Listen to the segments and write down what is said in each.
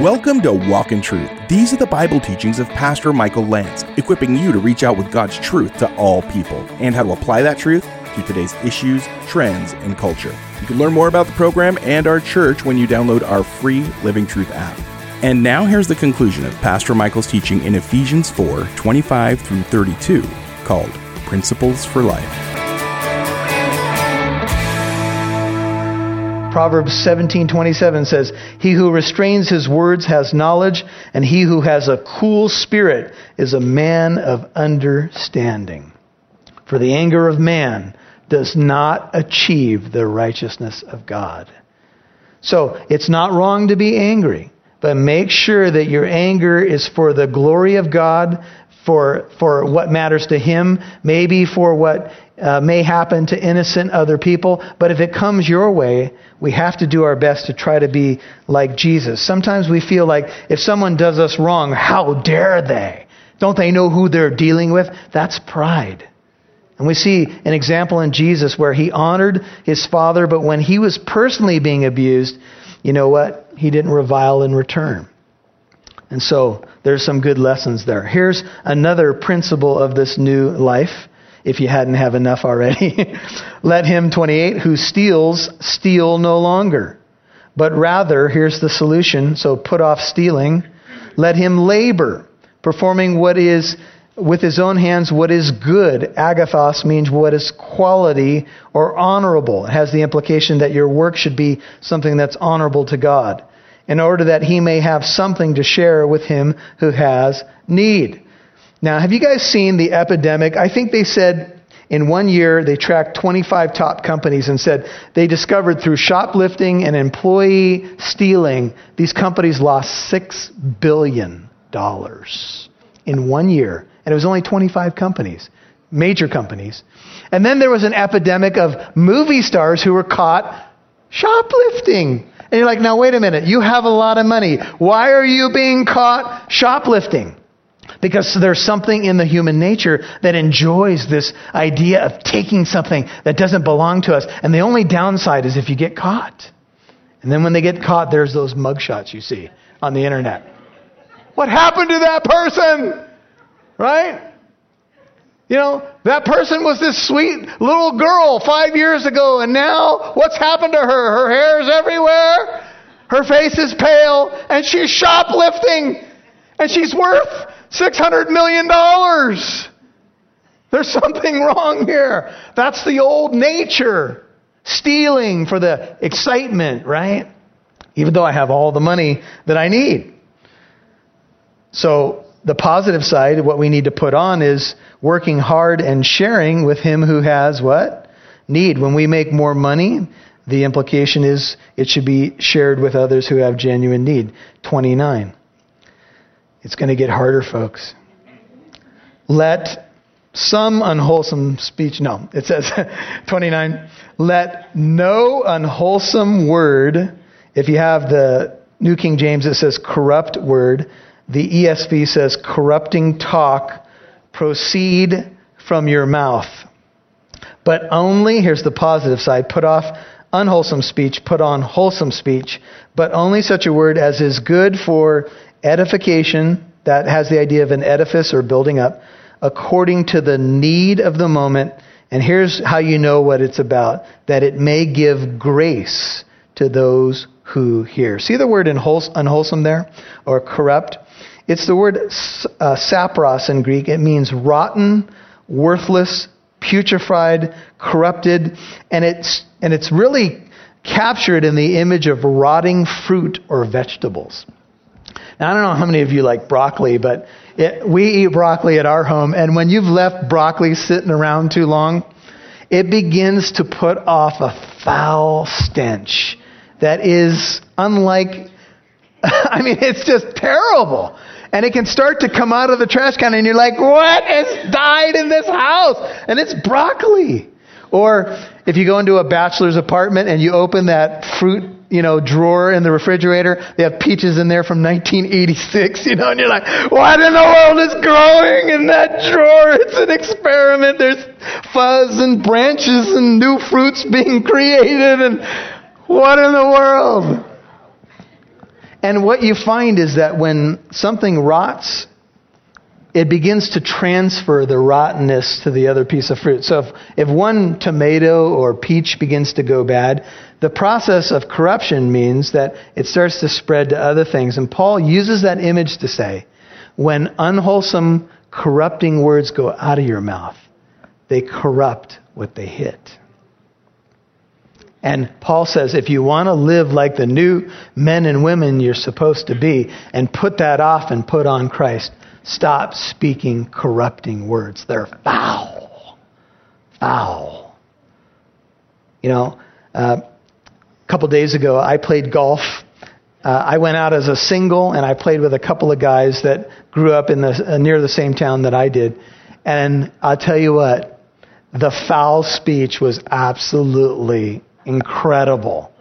Welcome to Walk in Truth. These are the Bible teachings of Pastor Michael Lance, equipping you to reach out with God's truth to all people and how to apply that truth to today's issues, trends, and culture. You can learn more about the program and our church when you download our free Living Truth app. And now here's the conclusion of Pastor Michael's teaching in Ephesians 4 25 through 32, called Principles for Life. Proverbs 17:27 says, "He who restrains his words has knowledge, and he who has a cool spirit is a man of understanding." For the anger of man does not achieve the righteousness of God. So, it's not wrong to be angry, but make sure that your anger is for the glory of God, for for what matters to him, maybe for what uh, may happen to innocent other people, but if it comes your way, we have to do our best to try to be like Jesus. Sometimes we feel like if someone does us wrong, how dare they? Don't they know who they're dealing with? That's pride. And we see an example in Jesus where he honored his father, but when he was personally being abused, you know what? He didn't revile in return. And so there's some good lessons there. Here's another principle of this new life if you hadn't have enough already. Let him, 28, who steals, steal no longer. But rather, here's the solution. So put off stealing. Let him labor, performing what is with his own hands what is good. Agathos means what is quality or honorable. It has the implication that your work should be something that's honorable to God, in order that he may have something to share with him who has need. Now, have you guys seen the epidemic? I think they said in one year they tracked 25 top companies and said they discovered through shoplifting and employee stealing, these companies lost $6 billion in one year. And it was only 25 companies, major companies. And then there was an epidemic of movie stars who were caught shoplifting. And you're like, now wait a minute, you have a lot of money. Why are you being caught shoplifting? Because there's something in the human nature that enjoys this idea of taking something that doesn't belong to us. And the only downside is if you get caught. And then when they get caught, there's those mugshots you see on the internet. What happened to that person? Right? You know, that person was this sweet little girl five years ago, and now what's happened to her? Her hair is everywhere, her face is pale, and she's shoplifting, and she's worth $600 million. There's something wrong here. That's the old nature. Stealing for the excitement, right? Even though I have all the money that I need. So, the positive side, what we need to put on is working hard and sharing with him who has what? Need. When we make more money, the implication is it should be shared with others who have genuine need. 29. It's going to get harder, folks. Let some unwholesome speech, no, it says 29, let no unwholesome word, if you have the New King James, it says corrupt word. The ESV says corrupting talk proceed from your mouth. But only, here's the positive side, put off unwholesome speech, put on wholesome speech, but only such a word as is good for edification, that has the idea of an edifice or building up, according to the need of the moment. And here's how you know what it's about that it may give grace to those who hear. See the word unwholesome there, or corrupt? It's the word uh, sapros in Greek. It means rotten, worthless, putrefied, corrupted, and it's, and it's really captured in the image of rotting fruit or vegetables. Now, I don't know how many of you like broccoli, but it, we eat broccoli at our home, and when you've left broccoli sitting around too long, it begins to put off a foul stench that is unlike, I mean, it's just terrible. And it can start to come out of the trash can, and you're like, what has died in this house? And it's broccoli. Or if you go into a bachelor's apartment and you open that fruit, you know, drawer in the refrigerator, they have peaches in there from 1986, you know, and you're like, what in the world is growing in that drawer? It's an experiment. There's fuzz and branches and new fruits being created and what in the world? And what you find is that when something rots, it begins to transfer the rottenness to the other piece of fruit. So if, if one tomato or peach begins to go bad, the process of corruption means that it starts to spread to other things. And Paul uses that image to say, when unwholesome, corrupting words go out of your mouth, they corrupt what they hit. And Paul says if you want to live like the new men and women you're supposed to be and put that off and put on Christ, stop speaking corrupting words. They're foul. Foul. You know, uh, a couple days ago, I played golf. Uh, I went out as a single and I played with a couple of guys that grew up in the, uh, near the same town that I did. And I'll tell you what, the foul speech was absolutely incredible.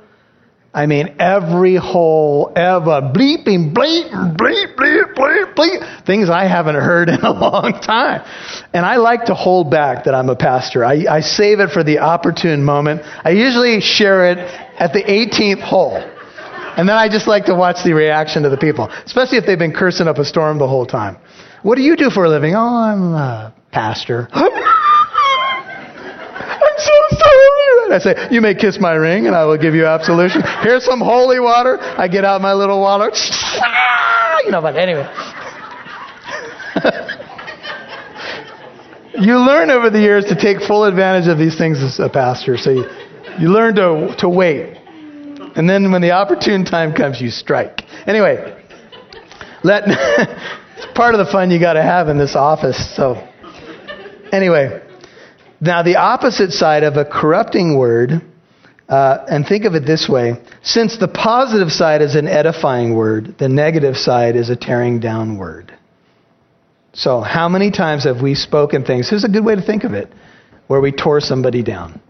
I mean, every hole ever bleeping, bleep, bleep, bleep, bleep, bleep, things I haven't heard in a long time. And I like to hold back that I'm a pastor. I, I save it for the opportune moment. I usually share it at the 18th hole. And then I just like to watch the reaction to the people, especially if they've been cursing up a storm the whole time. What do you do for a living? Oh, I'm a pastor. so sorry. I say, You may kiss my ring and I will give you absolution. Here's some holy water. I get out my little water. Ah, you know, but anyway. you learn over the years to take full advantage of these things as a pastor. So you, you learn to, to wait. And then when the opportune time comes, you strike. Anyway, let it's part of the fun you got to have in this office. So, anyway. Now, the opposite side of a corrupting word, uh, and think of it this way since the positive side is an edifying word, the negative side is a tearing down word. So, how many times have we spoken things? Here's a good way to think of it where we tore somebody down.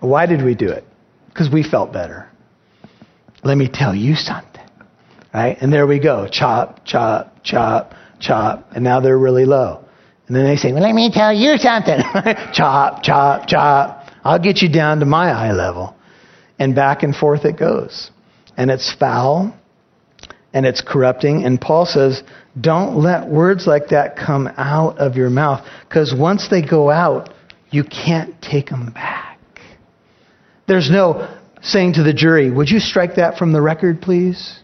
Why did we do it? Because we felt better. Let me tell you something. Right? And there we go. Chop, chop, chop, chop. And now they're really low. And then they say, well, let me tell you something. chop, chop, chop. I'll get you down to my eye level. And back and forth it goes. And it's foul and it's corrupting. And Paul says, don't let words like that come out of your mouth because once they go out, you can't take them back. There's no saying to the jury, would you strike that from the record, please?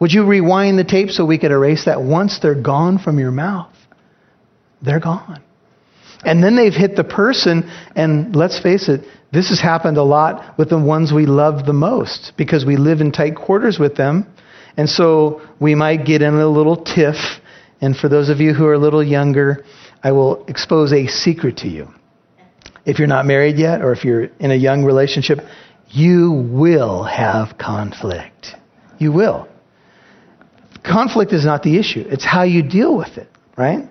Would you rewind the tape so we could erase that? Once they're gone from your mouth, they're gone. And then they've hit the person, and let's face it, this has happened a lot with the ones we love the most because we live in tight quarters with them. And so we might get in a little tiff. And for those of you who are a little younger, I will expose a secret to you. If you're not married yet, or if you're in a young relationship, you will have conflict. You will. Conflict is not the issue, it's how you deal with it, right?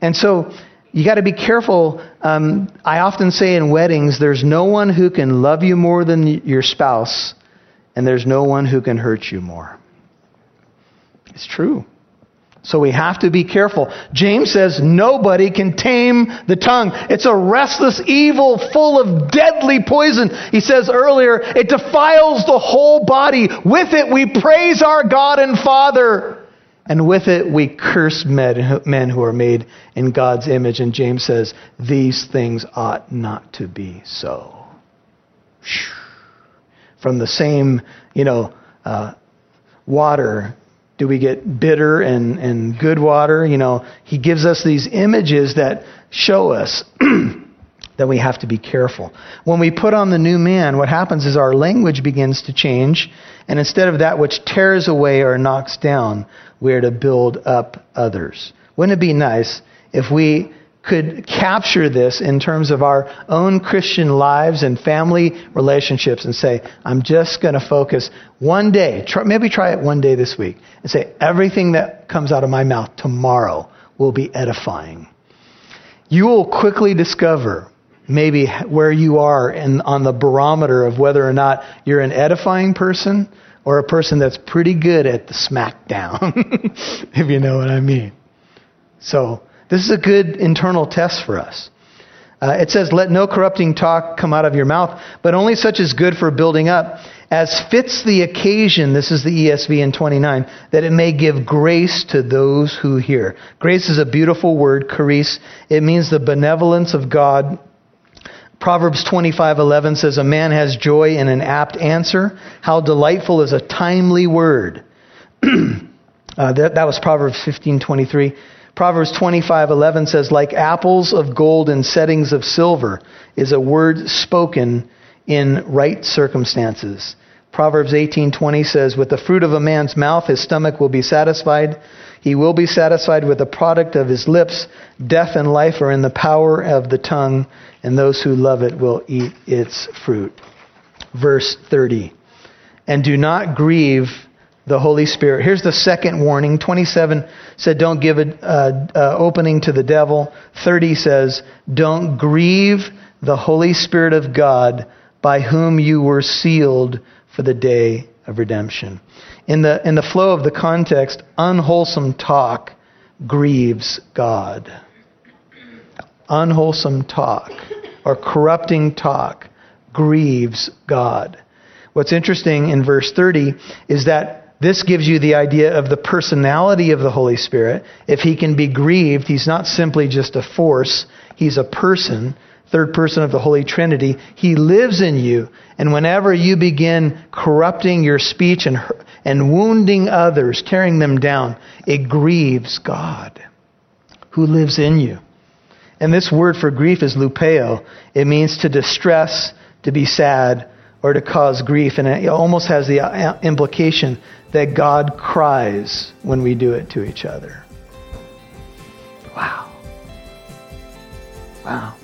And so you got to be careful. Um, I often say in weddings, there's no one who can love you more than your spouse, and there's no one who can hurt you more. It's true. So we have to be careful. James says nobody can tame the tongue. It's a restless evil full of deadly poison. He says earlier, it defiles the whole body. With it we praise our God and Father. And with it, we curse men, who are made in God's image. And James says, these things ought not to be so. From the same, you know, uh, water, do we get bitter and, and good water? You know, he gives us these images that show us that we have to be careful. When we put on the new man, what happens is our language begins to change. And instead of that which tears away or knocks down, we are to build up others. Wouldn't it be nice if we could capture this in terms of our own Christian lives and family relationships and say, I'm just going to focus one day, try, maybe try it one day this week, and say, everything that comes out of my mouth tomorrow will be edifying. You will quickly discover maybe where you are in, on the barometer of whether or not you're an edifying person or a person that's pretty good at the smackdown, if you know what I mean. So, this is a good internal test for us. Uh, it says, Let no corrupting talk come out of your mouth, but only such as good for building up, as fits the occasion, this is the ESV in 29, that it may give grace to those who hear. Grace is a beautiful word, charis. It means the benevolence of God. Proverbs 25:11 says a man has joy in an apt answer. How delightful is a timely word. uh, that, that was Proverbs 15:23. Proverbs 25:11 says like apples of gold in settings of silver is a word spoken in right circumstances. Proverbs 18:20 says, "With the fruit of a man's mouth his stomach will be satisfied. He will be satisfied with the product of his lips. Death and life are in the power of the tongue, and those who love it will eat its fruit." Verse 30. "And do not grieve the Holy Spirit. Here's the second warning. 27 said, don't give an uh, uh, opening to the devil. 30 says, don't grieve the Holy Spirit of God by whom you were sealed for the day of redemption. In the, in the flow of the context, unwholesome talk grieves God. Unwholesome talk or corrupting talk grieves God. What's interesting in verse 30 is that this gives you the idea of the personality of the Holy Spirit. If he can be grieved, he's not simply just a force, he's a person third person of the Holy Trinity. He lives in you. And whenever you begin corrupting your speech and, and wounding others, tearing them down, it grieves God who lives in you. And this word for grief is lupeo. It means to distress, to be sad, or to cause grief. And it almost has the uh, implication that God cries when we do it to each other. Wow. Wow.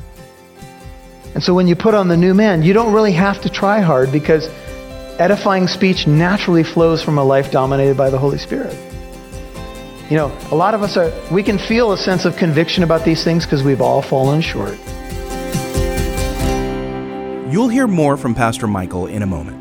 And so when you put on the new man, you don't really have to try hard because edifying speech naturally flows from a life dominated by the Holy Spirit. You know, a lot of us are, we can feel a sense of conviction about these things because we've all fallen short. You'll hear more from Pastor Michael in a moment.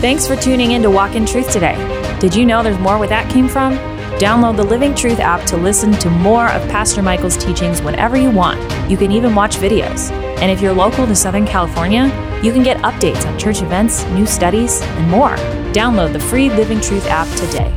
Thanks for tuning in to Walk in Truth today. Did you know there's more where that came from? Download the Living Truth app to listen to more of Pastor Michael's teachings whenever you want. You can even watch videos. And if you're local to Southern California, you can get updates on church events, new studies, and more. Download the free Living Truth app today.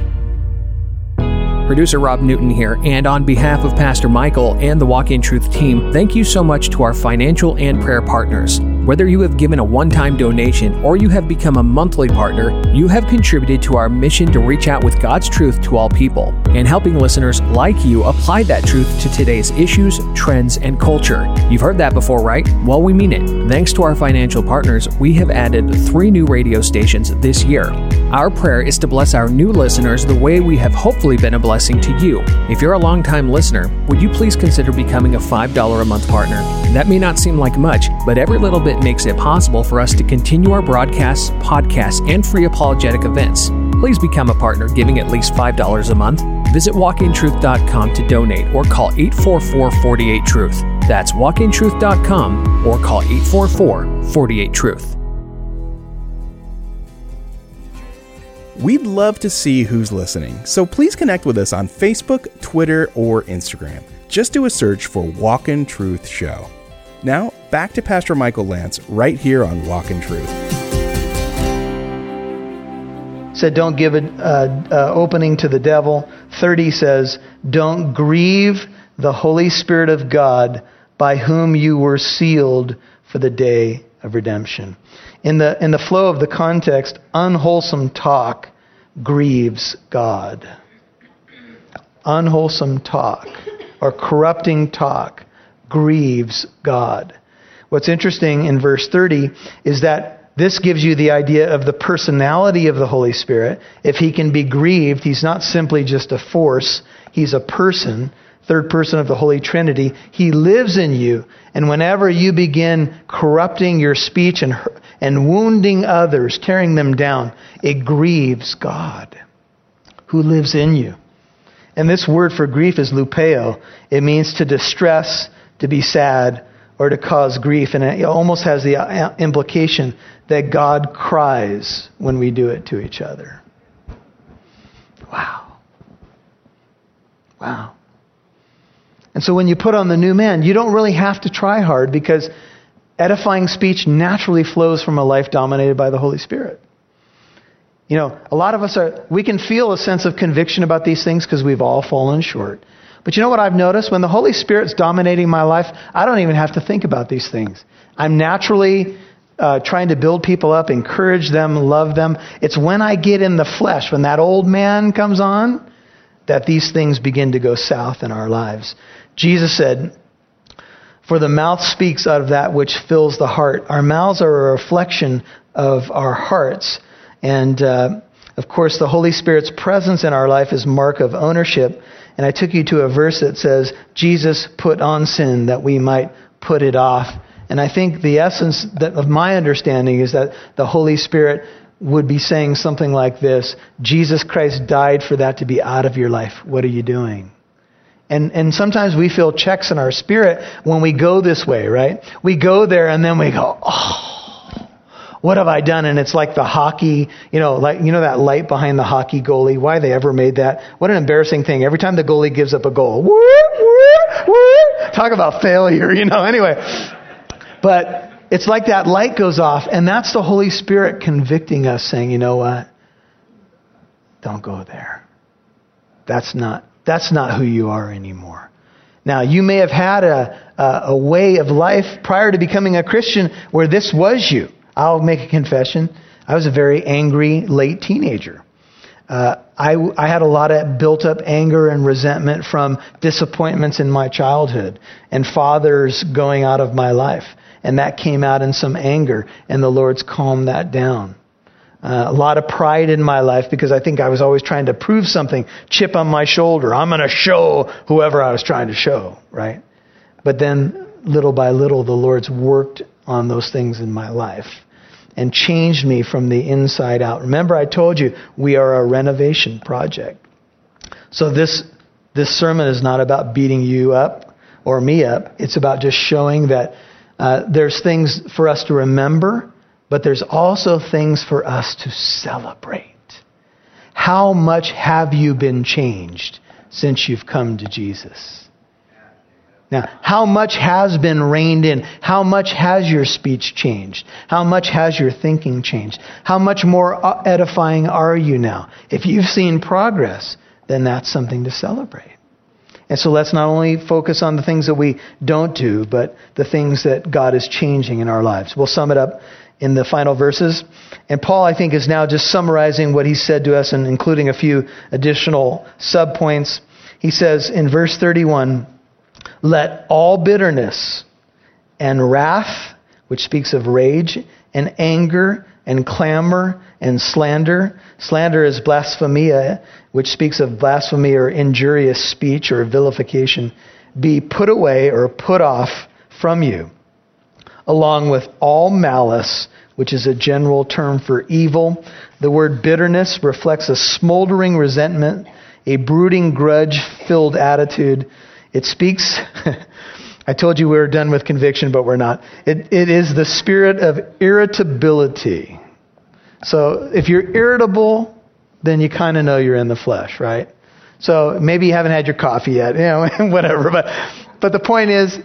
Producer Rob Newton here, and on behalf of Pastor Michael and the Walk in Truth team, thank you so much to our financial and prayer partners. Whether you have given a one time donation or you have become a monthly partner, you have contributed to our mission to reach out with God's truth to all people and helping listeners like you apply that truth to today's issues, trends, and culture. You've heard that before, right? Well, we mean it. Thanks to our financial partners, we have added three new radio stations this year. Our prayer is to bless our new listeners the way we have hopefully been a blessing to you. If you're a longtime listener, would you please consider becoming a $5 a month partner? That may not seem like much, but every little bit makes it possible for us to continue our broadcasts, podcasts, and free apologetic events. Please become a partner giving at least $5 a month. Visit walkintruth.com to donate or call 844 48 Truth. That's walkintruth.com or call 844 48 Truth. We'd love to see who's listening, so please connect with us on Facebook, Twitter, or Instagram. Just do a search for Walk in Truth Show. Now, back to Pastor Michael Lance right here on Walk in Truth. Said, don't give an uh, uh, opening to the devil. 30 says, don't grieve the Holy Spirit of God by whom you were sealed for the day of redemption. In the, in the flow of the context, unwholesome talk grieves God. Unwholesome talk or corrupting talk grieves God. What's interesting in verse 30 is that this gives you the idea of the personality of the Holy Spirit. If he can be grieved, he's not simply just a force, he's a person, third person of the Holy Trinity. He lives in you. And whenever you begin corrupting your speech and, and wounding others, tearing them down, it grieves God who lives in you. And this word for grief is lupeo. It means to distress, to be sad, or to cause grief. And it almost has the uh, implication that God cries when we do it to each other. Wow. Wow. And so when you put on the new man, you don't really have to try hard because edifying speech naturally flows from a life dominated by the Holy Spirit. You know, a lot of us are, we can feel a sense of conviction about these things because we've all fallen short. But you know what I've noticed? When the Holy Spirit's dominating my life, I don't even have to think about these things. I'm naturally uh, trying to build people up, encourage them, love them. It's when I get in the flesh, when that old man comes on, that these things begin to go south in our lives. Jesus said, For the mouth speaks out of that which fills the heart. Our mouths are a reflection of our hearts. And uh, of course, the Holy Spirit's presence in our life is mark of ownership. And I took you to a verse that says, Jesus put on sin that we might put it off. And I think the essence that, of my understanding is that the Holy Spirit would be saying something like this Jesus Christ died for that to be out of your life. What are you doing? And, and sometimes we feel checks in our spirit when we go this way, right? We go there and then we go, oh, what have I done? And it's like the hockey, you know, like, you know that light behind the hockey goalie? Why they ever made that? What an embarrassing thing. Every time the goalie gives up a goal, talk about failure, you know, anyway. But it's like that light goes off, and that's the Holy Spirit convicting us, saying, you know what? Don't go there. That's not, that's not who you are anymore. Now, you may have had a, a, a way of life prior to becoming a Christian where this was you. I'll make a confession. I was a very angry late teenager. Uh, I, I had a lot of built up anger and resentment from disappointments in my childhood and fathers going out of my life and that came out in some anger, and the Lord's calmed that down. Uh, a lot of pride in my life because I think I was always trying to prove something, chip on my shoulder. I'm going to show whoever I was trying to show, right? But then, little by little, the Lord's worked on those things in my life and changed me from the inside out. Remember, I told you we are a renovation project. So this this sermon is not about beating you up or me up. It's about just showing that uh, there's things for us to remember, but there's also things for us to celebrate. How much have you been changed since you've come to Jesus? Now, how much has been reined in? How much has your speech changed? How much has your thinking changed? How much more uh, edifying are you now? If you've seen progress, then that's something to celebrate. And so let's not only focus on the things that we don't do, but the things that God is changing in our lives. We'll sum it up in the final verses. And Paul, I think, is now just summarizing what he said to us and including a few additional subpoints. He says in verse 31 Let all bitterness and wrath, which speaks of rage, and anger, and clamor, and slander, Slander is blasphemia, which speaks of blasphemy or injurious speech or vilification, be put away or put off from you, along with all malice, which is a general term for evil. The word bitterness reflects a smoldering resentment, a brooding grudge filled attitude. It speaks. I told you we were done with conviction, but we're not. It, it is the spirit of irritability so if you're irritable, then you kind of know you're in the flesh, right? So maybe you haven't had your coffee yet, you know, whatever. But, but the point is,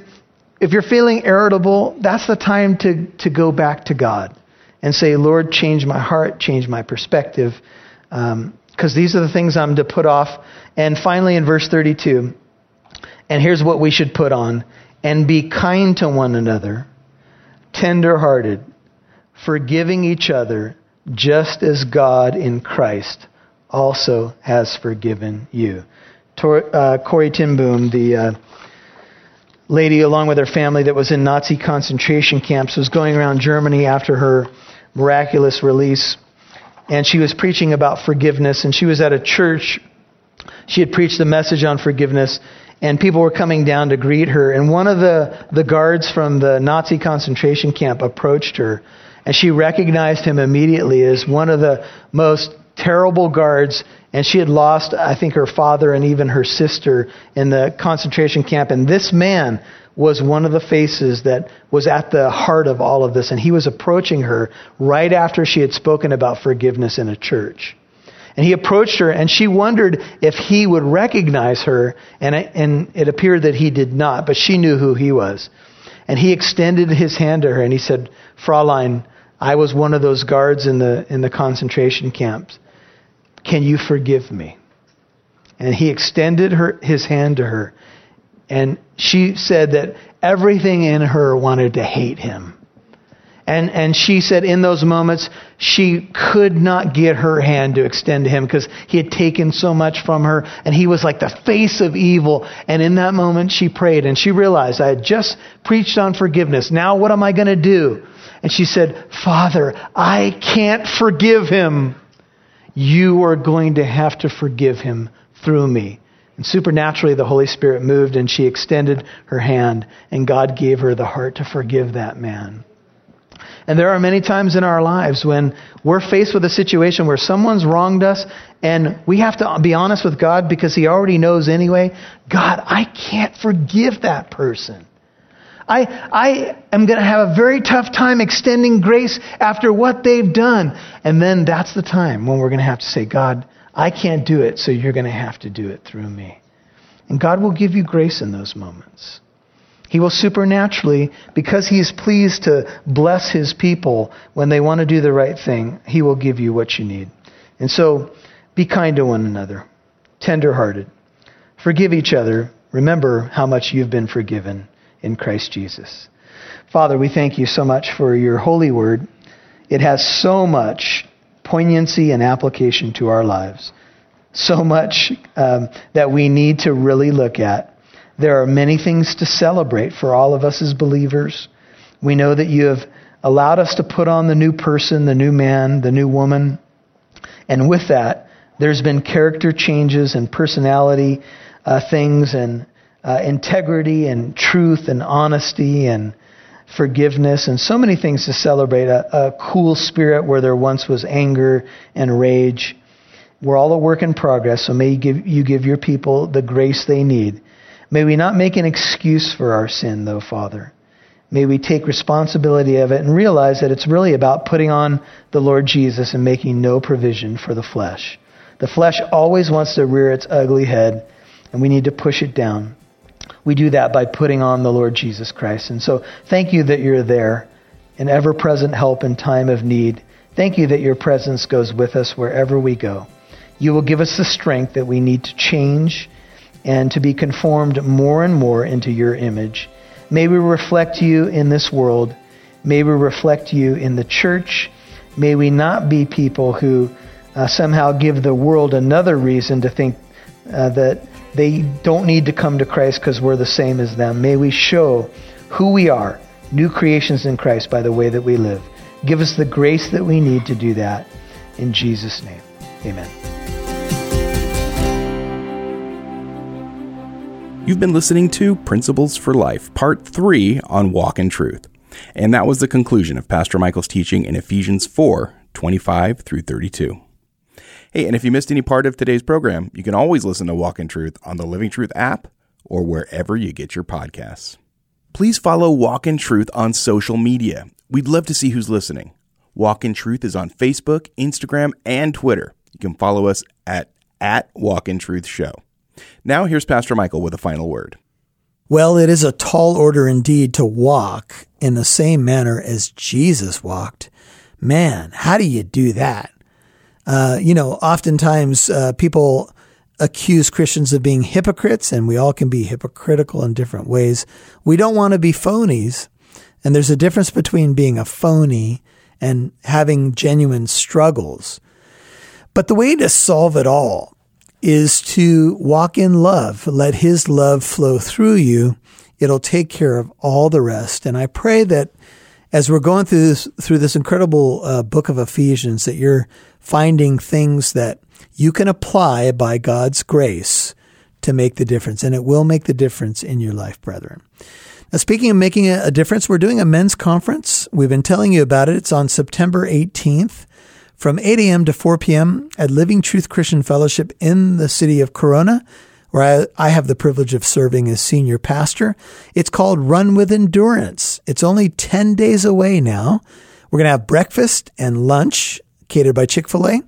if you're feeling irritable, that's the time to, to go back to God and say, Lord, change my heart, change my perspective, because um, these are the things I'm to put off. And finally, in verse 32, and here's what we should put on and be kind to one another, tender hearted, forgiving each other just as God in Christ also has forgiven you. Tor, uh, Corrie ten Boom, the uh, lady along with her family that was in Nazi concentration camps, was going around Germany after her miraculous release, and she was preaching about forgiveness. And she was at a church. She had preached the message on forgiveness, and people were coming down to greet her. And one of the, the guards from the Nazi concentration camp approached her and she recognized him immediately as one of the most terrible guards. And she had lost, I think, her father and even her sister in the concentration camp. And this man was one of the faces that was at the heart of all of this. And he was approaching her right after she had spoken about forgiveness in a church. And he approached her, and she wondered if he would recognize her, and it, and it appeared that he did not, but she knew who he was. And he extended his hand to her and he said, Fraulein, I was one of those guards in the, in the concentration camps. Can you forgive me? And he extended her, his hand to her. And she said that everything in her wanted to hate him. And, and she said in those moments, she could not get her hand to extend to him because he had taken so much from her and he was like the face of evil. And in that moment, she prayed and she realized I had just preached on forgiveness. Now what am I going to do? And she said, Father, I can't forgive him. You are going to have to forgive him through me. And supernaturally, the Holy Spirit moved and she extended her hand, and God gave her the heart to forgive that man. And there are many times in our lives when we're faced with a situation where someone's wronged us and we have to be honest with God because He already knows anyway. God, I can't forgive that person. I, I am going to have a very tough time extending grace after what they've done. And then that's the time when we're going to have to say, God, I can't do it, so you're going to have to do it through me. And God will give you grace in those moments. He will supernaturally, because He is pleased to bless His people when they want to do the right thing, He will give you what you need. And so, be kind to one another, tenderhearted. Forgive each other. Remember how much you've been forgiven in Christ Jesus. Father, we thank you so much for your holy word. It has so much poignancy and application to our lives, so much um, that we need to really look at. There are many things to celebrate for all of us as believers. We know that you have allowed us to put on the new person, the new man, the new woman. And with that, there's been character changes and personality uh, things and uh, integrity and truth and honesty and forgiveness and so many things to celebrate. A, a cool spirit where there once was anger and rage. We're all a work in progress, so may you give, you give your people the grace they need May we not make an excuse for our sin, though, Father. May we take responsibility of it and realize that it's really about putting on the Lord Jesus and making no provision for the flesh. The flesh always wants to rear its ugly head, and we need to push it down. We do that by putting on the Lord Jesus Christ. And so, thank you that you're there, an ever present help in time of need. Thank you that your presence goes with us wherever we go. You will give us the strength that we need to change and to be conformed more and more into your image. May we reflect you in this world. May we reflect you in the church. May we not be people who uh, somehow give the world another reason to think uh, that they don't need to come to Christ because we're the same as them. May we show who we are, new creations in Christ, by the way that we live. Give us the grace that we need to do that. In Jesus' name, amen. You've been listening to Principles for Life, Part 3 on Walk in Truth. And that was the conclusion of Pastor Michael's teaching in Ephesians 4 25 through 32. Hey, and if you missed any part of today's program, you can always listen to Walk in Truth on the Living Truth app or wherever you get your podcasts. Please follow Walk in Truth on social media. We'd love to see who's listening. Walk in Truth is on Facebook, Instagram, and Twitter. You can follow us at, at Walk in Truth Show. Now, here's Pastor Michael with a final word. Well, it is a tall order indeed to walk in the same manner as Jesus walked. Man, how do you do that? Uh, you know, oftentimes uh, people accuse Christians of being hypocrites, and we all can be hypocritical in different ways. We don't want to be phonies. And there's a difference between being a phony and having genuine struggles. But the way to solve it all is to walk in love. Let His love flow through you. It'll take care of all the rest. And I pray that as we're going through this, through this incredible uh, book of Ephesians, that you're finding things that you can apply by God's grace to make the difference. And it will make the difference in your life, brethren. Now, speaking of making a difference, we're doing a men's conference. We've been telling you about it. It's on September 18th from 8 a.m. to 4 p.m. at Living Truth Christian Fellowship in the city of Corona, where I, I have the privilege of serving as senior pastor. It's called Run with Endurance. It's only 10 days away now. We're going to have breakfast and lunch catered by Chick fil A.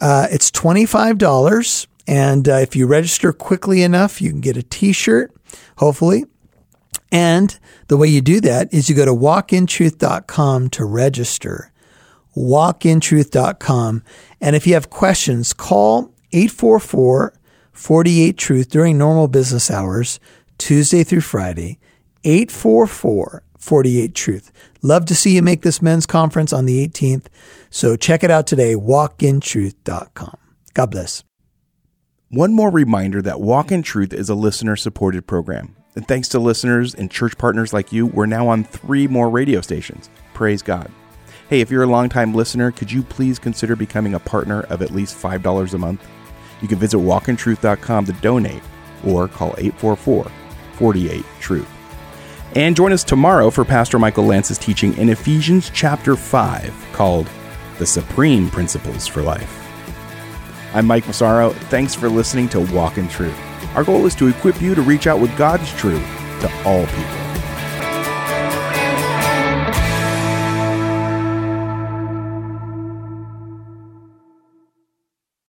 Uh, it's $25. And uh, if you register quickly enough, you can get a t shirt, hopefully. And the way you do that is you go to walkintruth.com to register. Walkintruth.com. And if you have questions, call 844 48 Truth during normal business hours, Tuesday through Friday. 844 48 Truth. Love to see you make this men's conference on the 18th. So check it out today, walkintruth.com. God bless. One more reminder that Walk in Truth is a listener supported program. And thanks to listeners and church partners like you, we're now on three more radio stations. Praise God. Hey, if you're a longtime listener, could you please consider becoming a partner of at least $5 a month? You can visit walkintruth.com to donate or call 844 48 Truth. And join us tomorrow for Pastor Michael Lance's teaching in Ephesians chapter 5 called The Supreme Principles for Life. I'm Mike Massaro. Thanks for listening to Walk in Truth. Our goal is to equip you to reach out with God's truth to all people.